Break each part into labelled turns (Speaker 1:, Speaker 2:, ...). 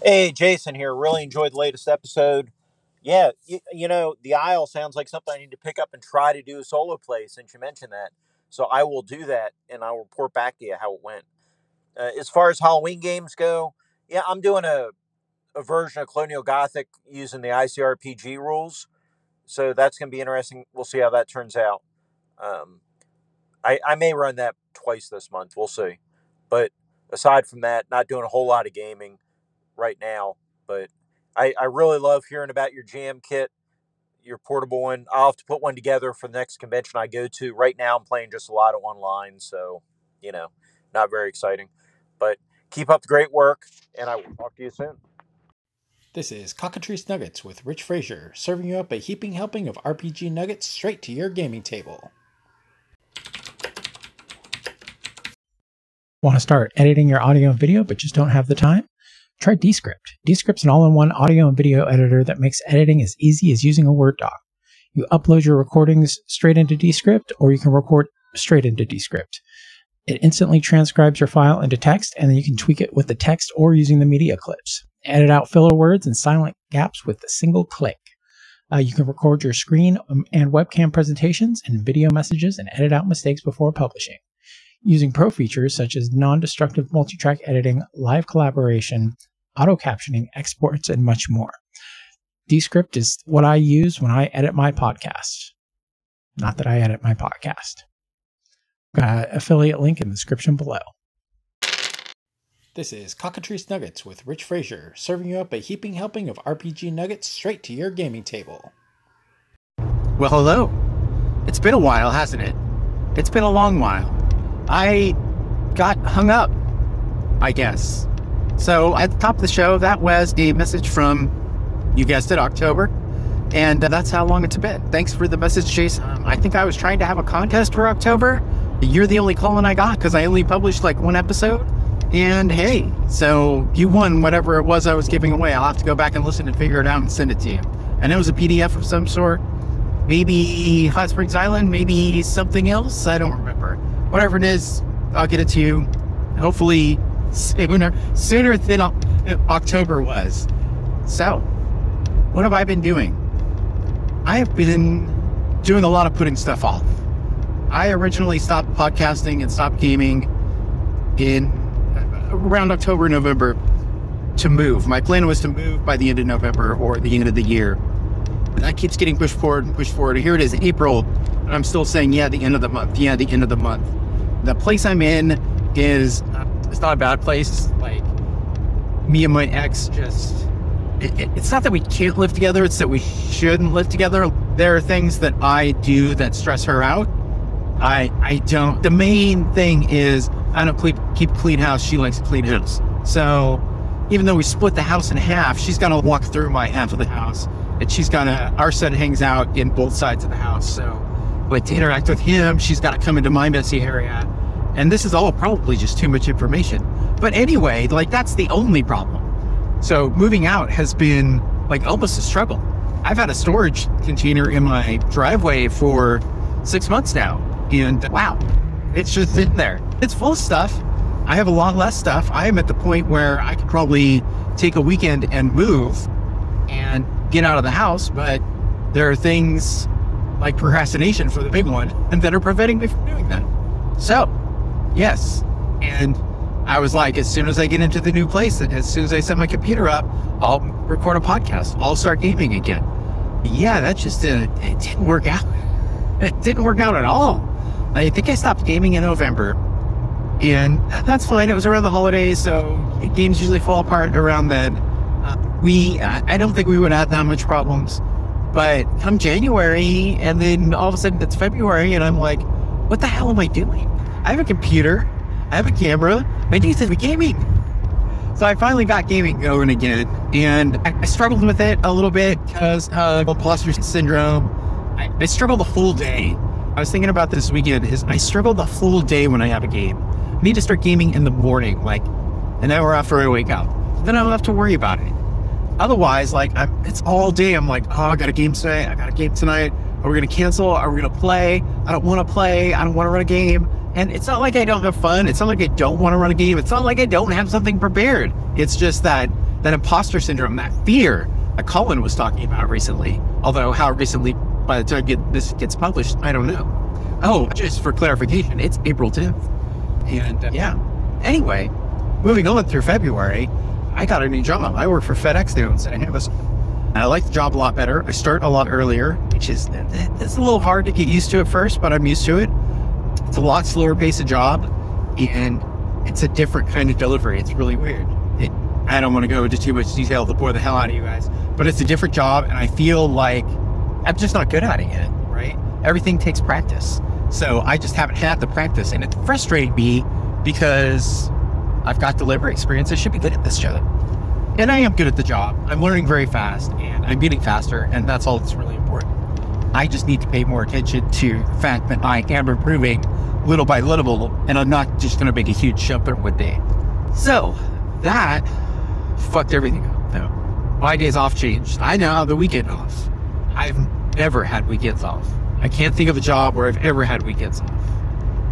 Speaker 1: Hey, Jason here. Really enjoyed the latest episode. Yeah, you, you know, the aisle sounds like something I need to pick up and try to do a solo play since you mentioned that. So I will do that and I'll report back to you how it went. Uh, as far as Halloween games go, yeah, I'm doing a, a version of Colonial Gothic using the ICRPG rules. So that's going to be interesting. We'll see how that turns out. Um, I, I may run that twice this month. We'll see. But aside from that, not doing a whole lot of gaming right now. But I, I really love hearing about your jam kit, your portable one. I'll have to put one together for the next convention I go to. Right now, I'm playing just a lot of online, so you know, not very exciting. But keep up the great work, and I will talk to you soon.
Speaker 2: This is Cockatrice Nuggets with Rich Fraser, serving you up a heaping helping of RPG nuggets straight to your gaming table.
Speaker 3: Want to start editing your audio and video but just don't have the time? Try Descript. Descript's an all in one audio and video editor that makes editing as easy as using a Word doc. You upload your recordings straight into Descript, or you can record straight into Descript. It instantly transcribes your file into text, and then you can tweak it with the text or using the media clips. Edit out filler words and silent gaps with a single click. Uh, you can record your screen um, and webcam presentations and video messages and edit out mistakes before publishing using pro features such as non destructive multi track editing, live collaboration, auto captioning, exports, and much more. Descript is what I use when I edit my podcast. Not that I edit my podcast. Got an affiliate link in the description below.
Speaker 2: This is Cockatrice Nuggets with Rich Fraser, serving you up a heaping helping of RPG nuggets straight to your gaming table.
Speaker 4: Well, hello. It's been a while, hasn't it? It's been a long while. I got hung up, I guess. So at the top of the show, that was a message from, you guessed it, October. And uh, that's how long it's been. Thanks for the message, Chase. Um, I think I was trying to have a contest for October. You're the only call I got because I only published like one episode. And hey, so you won whatever it was I was giving away. I'll have to go back and listen and figure it out and send it to you. And it was a PDF of some sort. Maybe Hot Springs Island, maybe something else. I don't remember whatever it is, I'll get it to you. Hopefully sooner, sooner than October was. So, what have I been doing? I have been doing a lot of putting stuff off. I originally stopped podcasting and stopped gaming in uh, around October, November to move. My plan was to move by the end of November or the end of the year. That keeps getting pushed forward and pushed forward. Here it is, April, and I'm still saying, yeah, the end of the month. Yeah, the end of the month the place I'm in is uh, it's not a bad place. Like me and my ex just it, it, it's not that we can't live together, it's that we shouldn't live together. There are things that I do that stress her out. I I don't. The main thing is I don't keep, keep clean house. She likes clean house. So even though we split the house in half, she's gonna walk through my half of the house, and she's gonna our son hangs out in both sides of the house. So like to interact with him, she's got to come into my messy area. And this is all probably just too much information. But anyway, like that's the only problem. So moving out has been like almost a struggle. I've had a storage container in my driveway for six months now. And wow, it's just sitting there. It's full of stuff. I have a lot less stuff. I am at the point where I could probably take a weekend and move and get out of the house, but there are things like procrastination for the big one and that are preventing me from doing that. So, yes. And I was like, as soon as I get into the new place, and as soon as I set my computer up, I'll record a podcast. I'll start gaming again. Yeah, that just didn't, it didn't work out. It didn't work out at all. I think I stopped gaming in November. And that's fine. It was around the holidays, so games usually fall apart around then. We, I don't think we would have that much problems but come January, and then all of a sudden it's February, and I'm like, what the hell am I doing? I have a computer, I have a camera, I need to be gaming. So I finally got gaming going again, and I, I struggled with it a little bit because of imposter syndrome. I, I struggle the full day. I was thinking about this weekend. Is I struggle the full day when I have a game. I need to start gaming in the morning, like an hour after I wake up. Then I don't have to worry about it. Otherwise, like I'm, it's all day. I'm like, oh, I got a game tonight. I got a game tonight. Are we gonna cancel? Are we gonna play? I don't want to play. I don't want to run a game. And it's not like I don't have fun. It's not like I don't want to run a game. It's not like I don't have something prepared. It's just that that imposter syndrome, that fear that Colin was talking about recently. Although how recently, by the time get, this gets published, I don't know. Oh, just for clarification, it's April 10th. And uh, yeah. Anyway, moving on through February, I got a new job. I work for FedEx now in San Jose. I like the job a lot better. I start a lot earlier, which is it's a little hard to get used to at first, but I'm used to it. It's a lot slower pace of job, and it's a different kind of delivery. It's really weird. It, I don't want to go into too much detail to bore the hell out of you guys, but it's a different job, and I feel like I'm just not good at it yet. Right? Everything takes practice, so I just haven't had the practice, and it frustrating me because I've got delivery experience. I should be good at this job. And I am good at the job. I'm learning very fast and I'm getting faster, and that's all that's really important. I just need to pay more attention to the fact that I am improving little by little, and I'm not just going to make a huge jump every day. So that fucked everything up. No, my days off changed. I now have the weekend off. I've never had weekends off. I can't think of a job where I've ever had weekends off.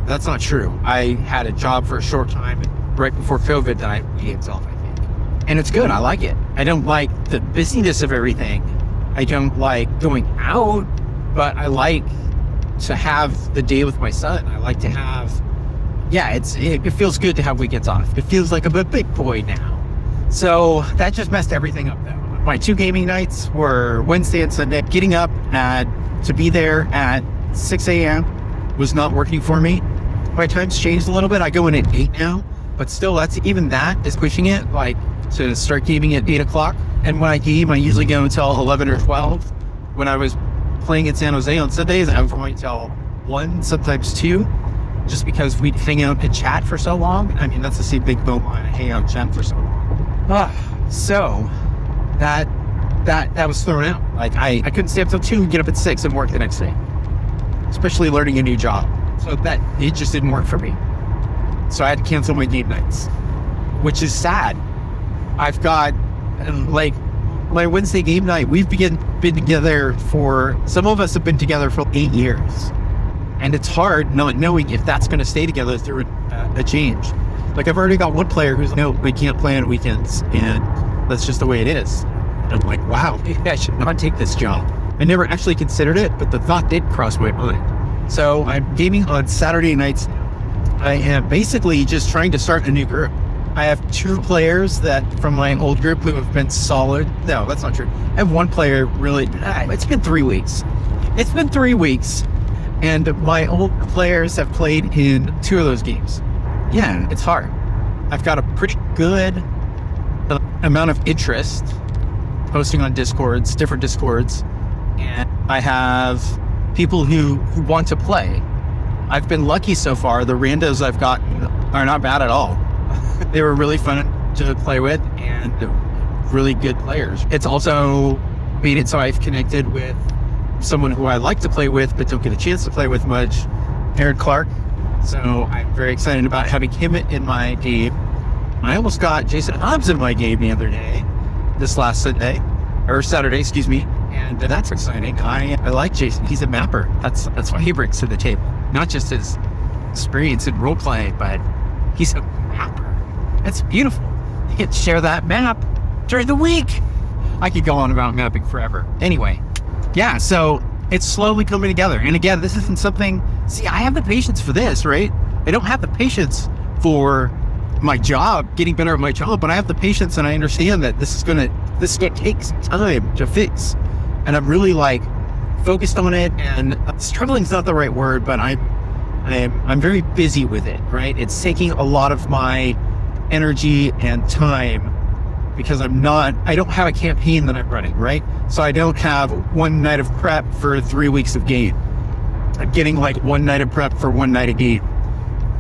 Speaker 4: That's not true. I had a job for a short time right before COVID that I weekends off I think. and it's good. I like it. I don't like the busyness of everything. I don't like going out, but I like to have the day with my son. I like to have, yeah, it's it, it feels good to have weekends off. It feels like I'm a big boy now. So that just messed everything up though. My two gaming nights were Wednesday and Sunday. Getting up at to be there at 6 a.m. was not working for me. My time's changed a little bit. I go in at 8 now, but still, that's even that is pushing it. Like to start gaming at 8 o'clock. And when I game, I usually go until 11 or 12. When I was playing in San Jose on Sundays, I'm going until 1, sometimes 2, just because we'd hang out and chat for so long. I mean, that's the same big boat line, hang out chat for so long. Ah, so that that that was thrown out. Like I, I couldn't stay up till 2 and get up at 6 and work the next day, especially learning a new job. So that it just didn't work for me. So I had to cancel my game nights, which is sad I've got like my Wednesday game night. We've been been together for some of us have been together for eight years, and it's hard not knowing if that's going to stay together through a, a, change. Like I've already got one player who's no, we can't play on weekends, and that's just the way it is. And I'm like, wow, maybe I should not take this job. I never actually considered it, but the thought did cross my mind. So I'm gaming on Saturday nights. I am basically just trying to start a new group. I have two players that from my old group who have been solid. No, that's not true. I have one player really. Ah, it's been three weeks. It's been three weeks, and my old players have played in two of those games. Yeah, it's hard. I've got a pretty good amount of interest posting on discords, different discords, and I have people who, who want to play. I've been lucky so far. The randos I've got are not bad at all they were really fun to play with and really good players. It's also made it so I've connected with someone who I like to play with but don't get a chance to play with much, Aaron Clark. So I'm very excited about having him in my game. I almost got Jason Hobbs in my game the other day, this last Sunday, or Saturday, excuse me, and that's exciting. I, I like Jason. He's a mapper. That's that's what he brings to the table. Not just his experience in role playing, but he's a mapper. It's beautiful. You get to share that map during the week. I could go on about mapping forever. Anyway, yeah, so it's slowly coming together. And again, this isn't something, see, I have the patience for this, right? I don't have the patience for my job, getting better at my job, but I have the patience and I understand that this is gonna, this is gonna take some time to fix. And I'm really like focused on it and uh, struggling is not the right word, but I'm, I'm, I'm very busy with it, right? It's taking a lot of my energy and time because I'm not, I don't have a campaign that I'm running, right? So I don't have one night of prep for three weeks of game. I'm getting like one night of prep for one night of game.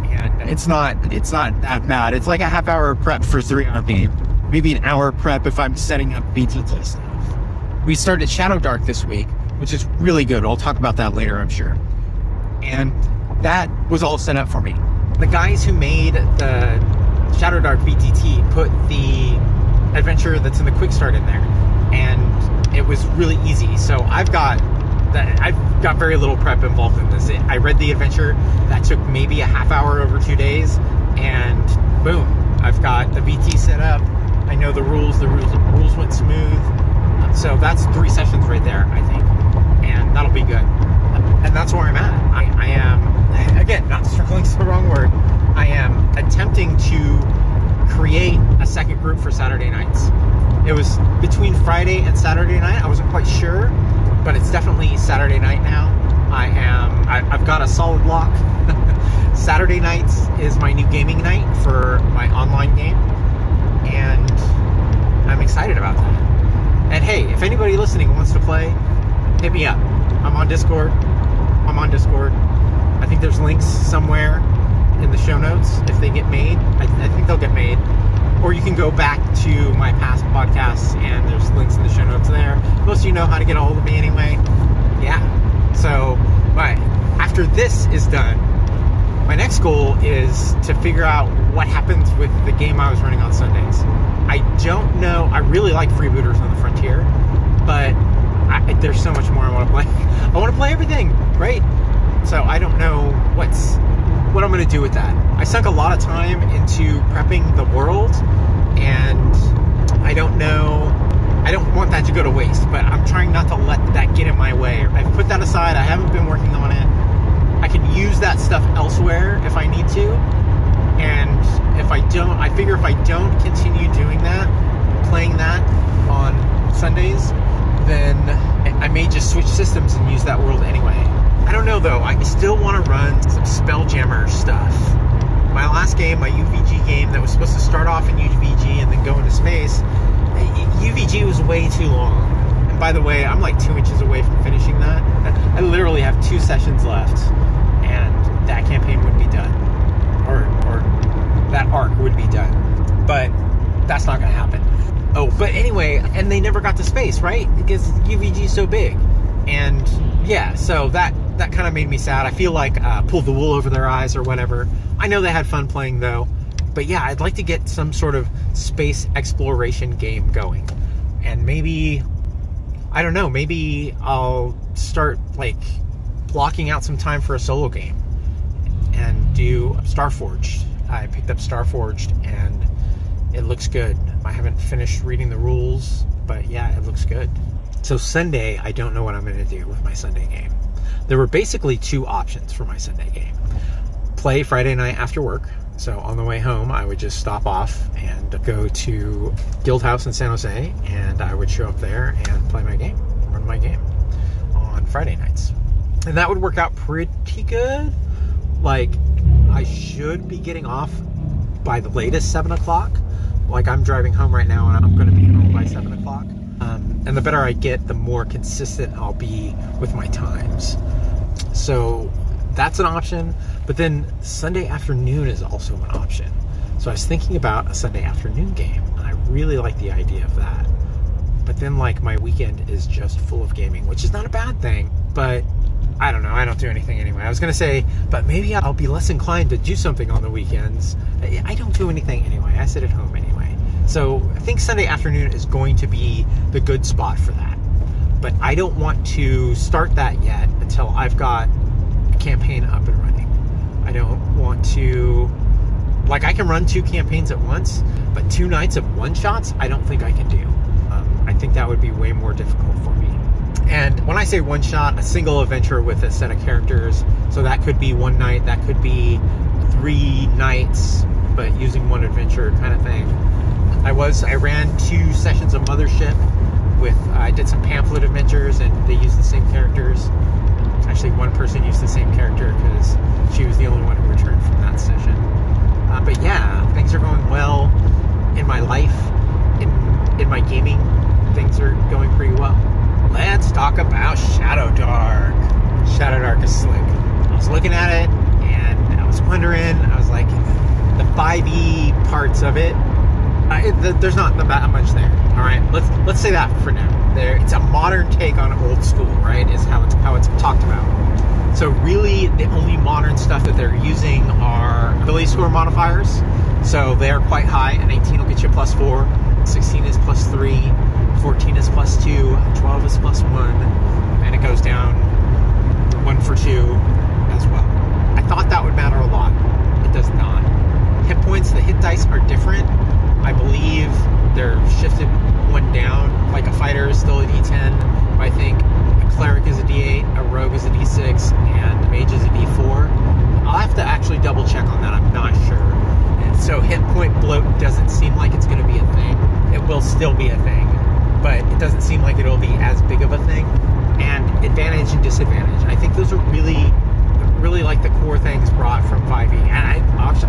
Speaker 4: And it's not, it's not that bad. It's like a half hour prep for three hour game. Maybe an hour prep if I'm setting up BT stuff. We started Shadowdark this week, which is really good. I'll talk about that later, I'm sure. And that was all set up for me. The guys who made the Shadow Dark VTT put the adventure that's in the quick start in there, and it was really easy. So I've got. I've got very little prep involved in this. I read the adventure that took maybe a half hour over two days, and boom, I've got the BT set up. I know the rules.
Speaker 3: The rules rules went smooth. So that's three sessions right there, I think, that'll be good. And that's where I'm at. I, I am again not struggling is the wrong word. I am attempting to create a second group for Saturday nights. It was between Friday and Saturday night. I wasn't quite sure, but it's definitely Saturday night now. I am. I, I've got a solid lock. Saturday nights is my new gaming night for my online game, and I'm excited about that. And hey, if anybody listening wants to play, hit me up. I'm on Discord. I'm on Discord. I think there's links somewhere in the show notes if they get made. I, I think they'll get made. Or you can go back to my past podcasts and there's links in the show notes there. Most of you know how to get a hold of me anyway. Yeah. So, but after this is done, my next goal is to figure out what happens with the game I was running on Sundays. I don't know. I really like Freebooters on the Frontier, but I, there's so much more I want to play. I want to play everything, right? So I don't know what's what I'm to do with that. I sunk a lot of time into prepping the world, and I don't know. I don't want that to go to waste, but I'm trying not to let that get in my way. I've put that aside. I haven't been working on it. I can use that stuff elsewhere if I need to. And if I don't, I figure if I don't continue doing that, playing that on Sundays, then I may just switch systems and use that world anyway. I don't know though, I still want to run some Spelljammer stuff. My last game, my UVG game that was supposed to start off in UVG and then go into space, UVG was way too long. And by the way, I'm like two inches away from finishing that. I literally have two sessions left, and that campaign would be done, or or that arc would be done. But that's not going to happen. Oh, but anyway, and they never got to space, right? Because UVG is so big, and yeah, so that that kind of made me sad. I feel like uh, pulled the wool over their eyes or whatever. I know they had fun playing though, but yeah, I'd like to get some sort of space exploration game going, and maybe I don't know, maybe I'll start like blocking out some time for a solo game and do Starforged. I picked up Starforged and it looks good. I haven't finished reading the rules, but yeah, it looks good. So Sunday, I don't know what I'm going to do with my Sunday game. There were basically two options for my Sunday game. Play Friday night after work. So on the way home, I would just stop off and go to Guild House in San Jose, and I would show up there and play my game, run my game on Friday nights. And that would work out pretty good. Like, I should be getting off by the latest 7 o'clock. Like, I'm driving home right now, and I'm going to be home by 7 o'clock. Um, and the better I get, the more consistent I'll be with my times. So that's an option. But then Sunday afternoon is also an option. So I was thinking about a Sunday afternoon game, and I really like the idea of that. But then, like, my weekend is just full of gaming, which is not a bad thing, but I don't know. I don't do anything anyway. I was going to say, but maybe I'll be less inclined to do something on the weekends. I don't do anything anyway. I sit at home anyway. So I think Sunday afternoon is going to be the good spot for that. But I don't want to start that yet until I've got a campaign up and running. I don't want to. Like, I can run two campaigns at once, but two nights of one shots, I don't think I can do. Um, I think that would be way more difficult for me. And when I say one shot, a single adventure with a set of characters, so that could be one night, that could be three nights, but using one adventure kind of thing. I was, I ran two sessions of Mothership with, I did some pamphlet adventures and they used the same characters. Actually, one person used the same character because she was the only one who returned from that session. Uh, but yeah, things are going well in my life, in in my gaming. Things are going pretty well. Let's talk about Shadowdark. Shadow Dark is slick. I was looking at it and I was wondering. I was like, the 5e parts of it. Uh, there's not that much there. All right, let's let's say that for now. There, it's a modern take on old school, right? Is how it's how it's talked about. So really, the only modern stuff that they're using are ability score modifiers. So they are quite high. An 18 will get you plus four. 16 is plus three. 14 is plus two. 12 is plus one, and it goes down one for two as well. I thought that would matter a lot. It does not. Hit points, the hit dice are different. I believe they're shifted one down. Like a fighter is still a D10, I think a cleric is a D8, a rogue is a D6, and a mage is a D4. I'll have to actually double check on that. I'm not sure. And so hit point bloat doesn't seem like it's going to be a thing. It will still be a thing, but it doesn't seem like it'll be as big of a thing. And advantage and disadvantage. I think those are really really like the core things brought from 5e. And I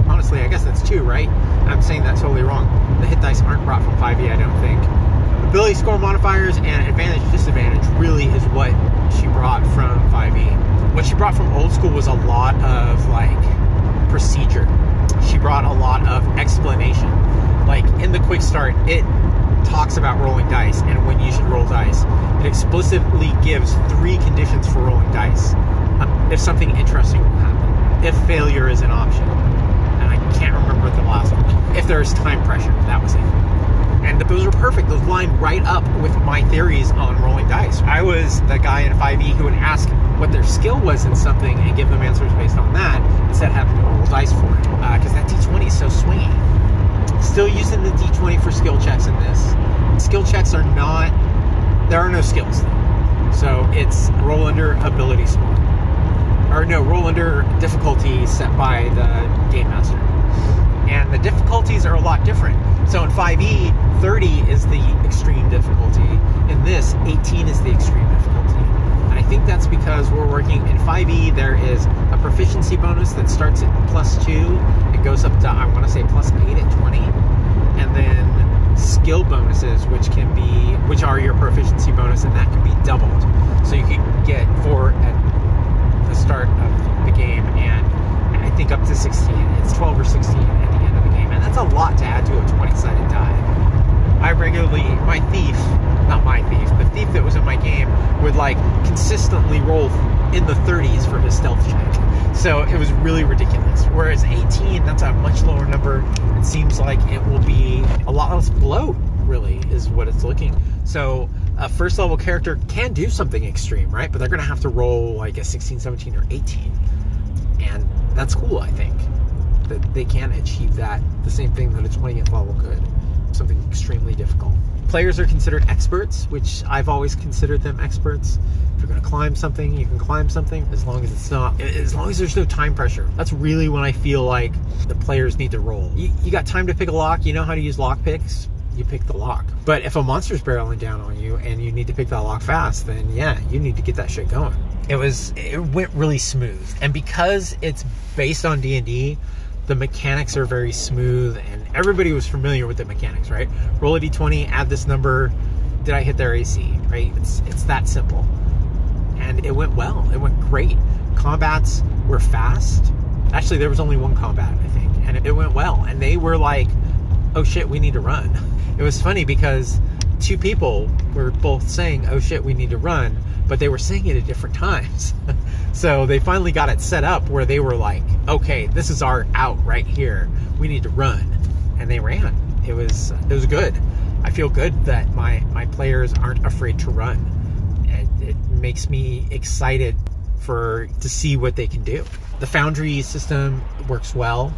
Speaker 3: honestly, I guess that's two, right? I'm saying that totally wrong. The hit dice aren't brought from 5e, I don't think. Ability score modifiers and advantage disadvantage really is what she brought from 5e. What she brought from old school was a lot of like procedure. She brought a lot of explanation. Like in the quick start, it talks about rolling dice and when you should roll dice. It explicitly gives three conditions for rolling dice. If something interesting will happen, if failure is an option, and I can't remember the last one. If there's time pressure, that was it. And those are perfect. Those line right up with my theories on rolling dice. I was the guy in 5e who would ask what their skill was in something and give them answers based on that instead of having to roll dice for it. Because uh, that d20 is so swingy. Still using the d20 for skill checks in this. Skill checks are not, there are no skills. Though. So it's roll under ability score. Or no, roll under difficulty set by the game master. And the difficulties are a lot different. So in 5e, 30 is the extreme difficulty. In this, 18 is the extreme difficulty. And I think that's because we're working in 5e, there is a proficiency bonus that starts at plus 2 it goes up to, I want to say, plus 8 at 20. And then skill bonuses, which can be, which are your proficiency bonus, and that can be doubled. So you can get 4 at start of the game and I think up to 16. It's 12 or 16 at the end of the game. And that's a lot to add to a 20 sided die. I regularly, my thief, not my thief, the thief that was in my game would like consistently roll in the 30s for his stealth check. So it was really ridiculous. Whereas 18, that's a much lower number. It seems like it will be a lot less bloat, really, is what it's looking. So a first level character can do something extreme, right? But they're going to have to roll like a 16, 17, or 18. And that's cool, I think. That they can achieve that, the same thing that a 20th level could. Something extremely difficult. Players are considered experts, which I've always considered them experts. If you're going to climb something, you can climb something as long as it's not, as long as there's no time pressure. That's really when I feel like the players need to roll. You, you got time to pick a lock, you know how to use lock picks, you pick the lock. But if a monster's barreling down on you and you need to pick that lock fast, then yeah, you need to get that shit going. It was it went really smooth. And because it's based on D&D, the mechanics are very smooth and everybody was familiar with the mechanics, right? Roll a d20, add this number, did I hit their AC, right? It's it's that simple. And it went well. It went great. Combats were fast. Actually, there was only one combat, I think, and it went well. And they were like, "Oh shit, we need to run." It was funny because two people were both saying, "Oh shit, we need to run," but they were saying it at different times. so they finally got it set up where they were like, "Okay, this is our out right here. We need to run," and they ran. It was it was good. I feel good that my my players aren't afraid to run. It, it makes me excited for to see what they can do. The Foundry system works well.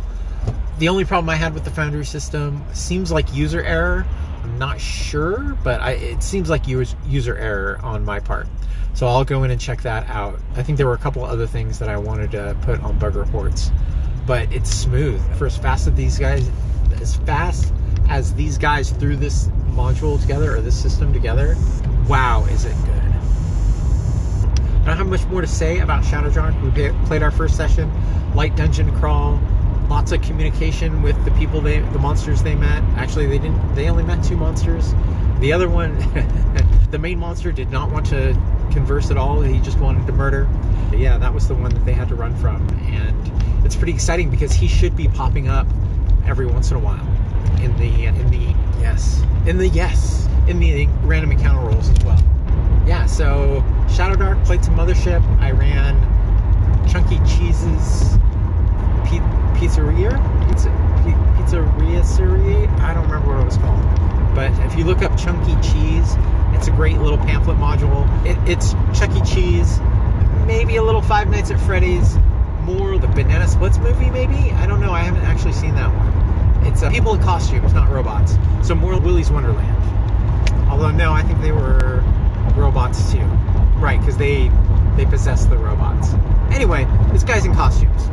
Speaker 3: The only problem I had with the Foundry system seems like user error. I'm not sure, but I, it seems like user error on my part. So I'll go in and check that out. I think there were a couple other things that I wanted to put on bug reports, but it's smooth. For as fast as these guys, as fast as these guys threw this module together or this system together, wow, is it good. I don't have much more to say about Shadowdark. We played our first session, light dungeon crawl, lots of communication with the people they the monsters they met. Actually they didn't they only met two monsters. The other one the main monster did not want to converse at all. He just wanted to murder. But yeah that was the one that they had to run from. And it's pretty exciting because he should be popping up every once in a while in the in the yes in the yes in the random encounter rolls as well. Yeah so Shadowdark played some mothership. I ran chunky cheeses pizzeria, pizza, pizzeria serie. I don't remember what it was called. But if you look up Chunky Cheese, it's a great little pamphlet module. It, it's Chuck E. Cheese, maybe a little Five Nights at Freddy's, more the Banana Splits movie, maybe. I don't know. I haven't actually seen that one. It's uh, people in costumes, not robots. So more Willy's Wonderland. Although no, I think they were robots too. Right, because they they possess the robots. Anyway, this guy's in costumes.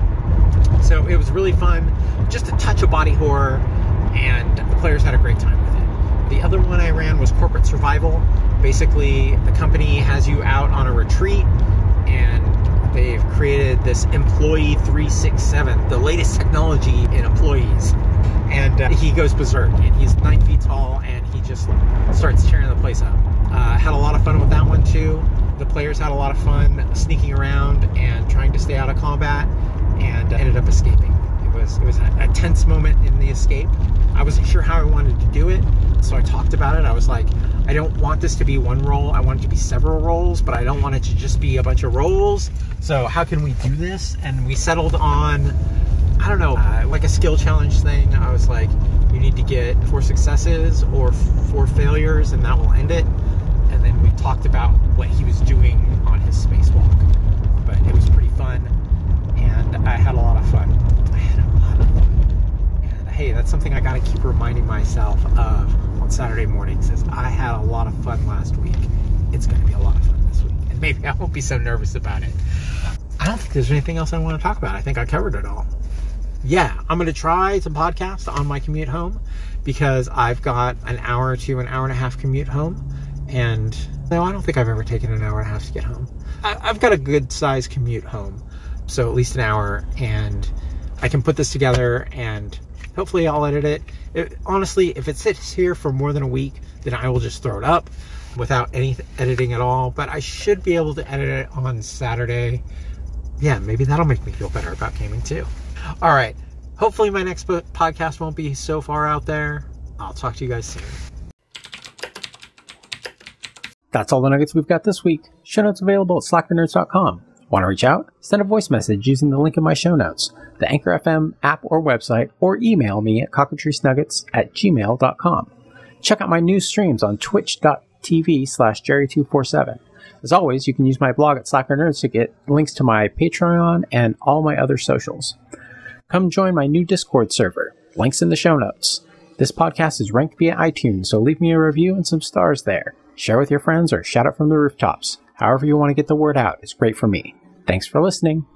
Speaker 3: So it was really fun, just a touch of body horror, and the players had a great time with it. The other one I ran was Corporate Survival. Basically, the company has you out on a retreat and they've created this Employee 367, the latest technology in employees. And uh, he goes berserk and he's nine feet tall and he just starts tearing the place up. Uh, had a lot of fun with that one too. The players had a lot of fun sneaking around and trying to stay out of combat and uh, ended up escaping. It was it was a, a tense moment in the escape. I wasn't sure how I wanted to do it, so I talked about it. I was like, I don't want this to be one roll. I want it to be several rolls, but I don't want it to just be a bunch of rolls. So how can we do this? And we settled on, I don't know, uh, like a skill challenge thing. I was like, you need to get four successes or four failures, and that will end it. And then we talked about what he was doing on his spacewalk. But it was pretty fun, I had a lot of fun. I had a lot of fun. And hey, that's something I gotta keep reminding myself of on Saturday mornings is I had a lot of fun last week. It's gonna be a lot of fun this week. And maybe I won't be so nervous about it. I don't think there's anything else I want to talk about. I think I covered it all. Yeah, I'm gonna try some podcasts on my commute home because I've got an hour to an hour and a half commute home. And no, I don't think I've ever taken an hour and a half to get home. I've got a good size commute home, so at least an hour, and I can put this together and hopefully I'll edit it. it. Honestly, if it sits here for more than a week, then I will just throw it up without any editing at all. But I should be able to edit it on Saturday. Yeah, maybe that'll make me feel better about gaming too. All right. Hopefully, my next podcast won't be so far out there. I'll talk to you guys soon. That's all the nuggets we've got this week. Show notes available at slackernerds.com. Want to reach out? Send a voice message using the link in my show notes, the Anchor FM app or website, or email me at cockatricenuggets at gmail.com. Check out my new streams on twitch.tv slash jerry247. As always, you can use my blog at Slacker Nerds to get links to my Patreon and all my other socials. Come join my new Discord server. Links in the show notes. This podcast is ranked via iTunes, so leave me a review and some stars there. Share with your friends or shout out from the rooftops. However you want to get the word out is great for me. Thanks for listening.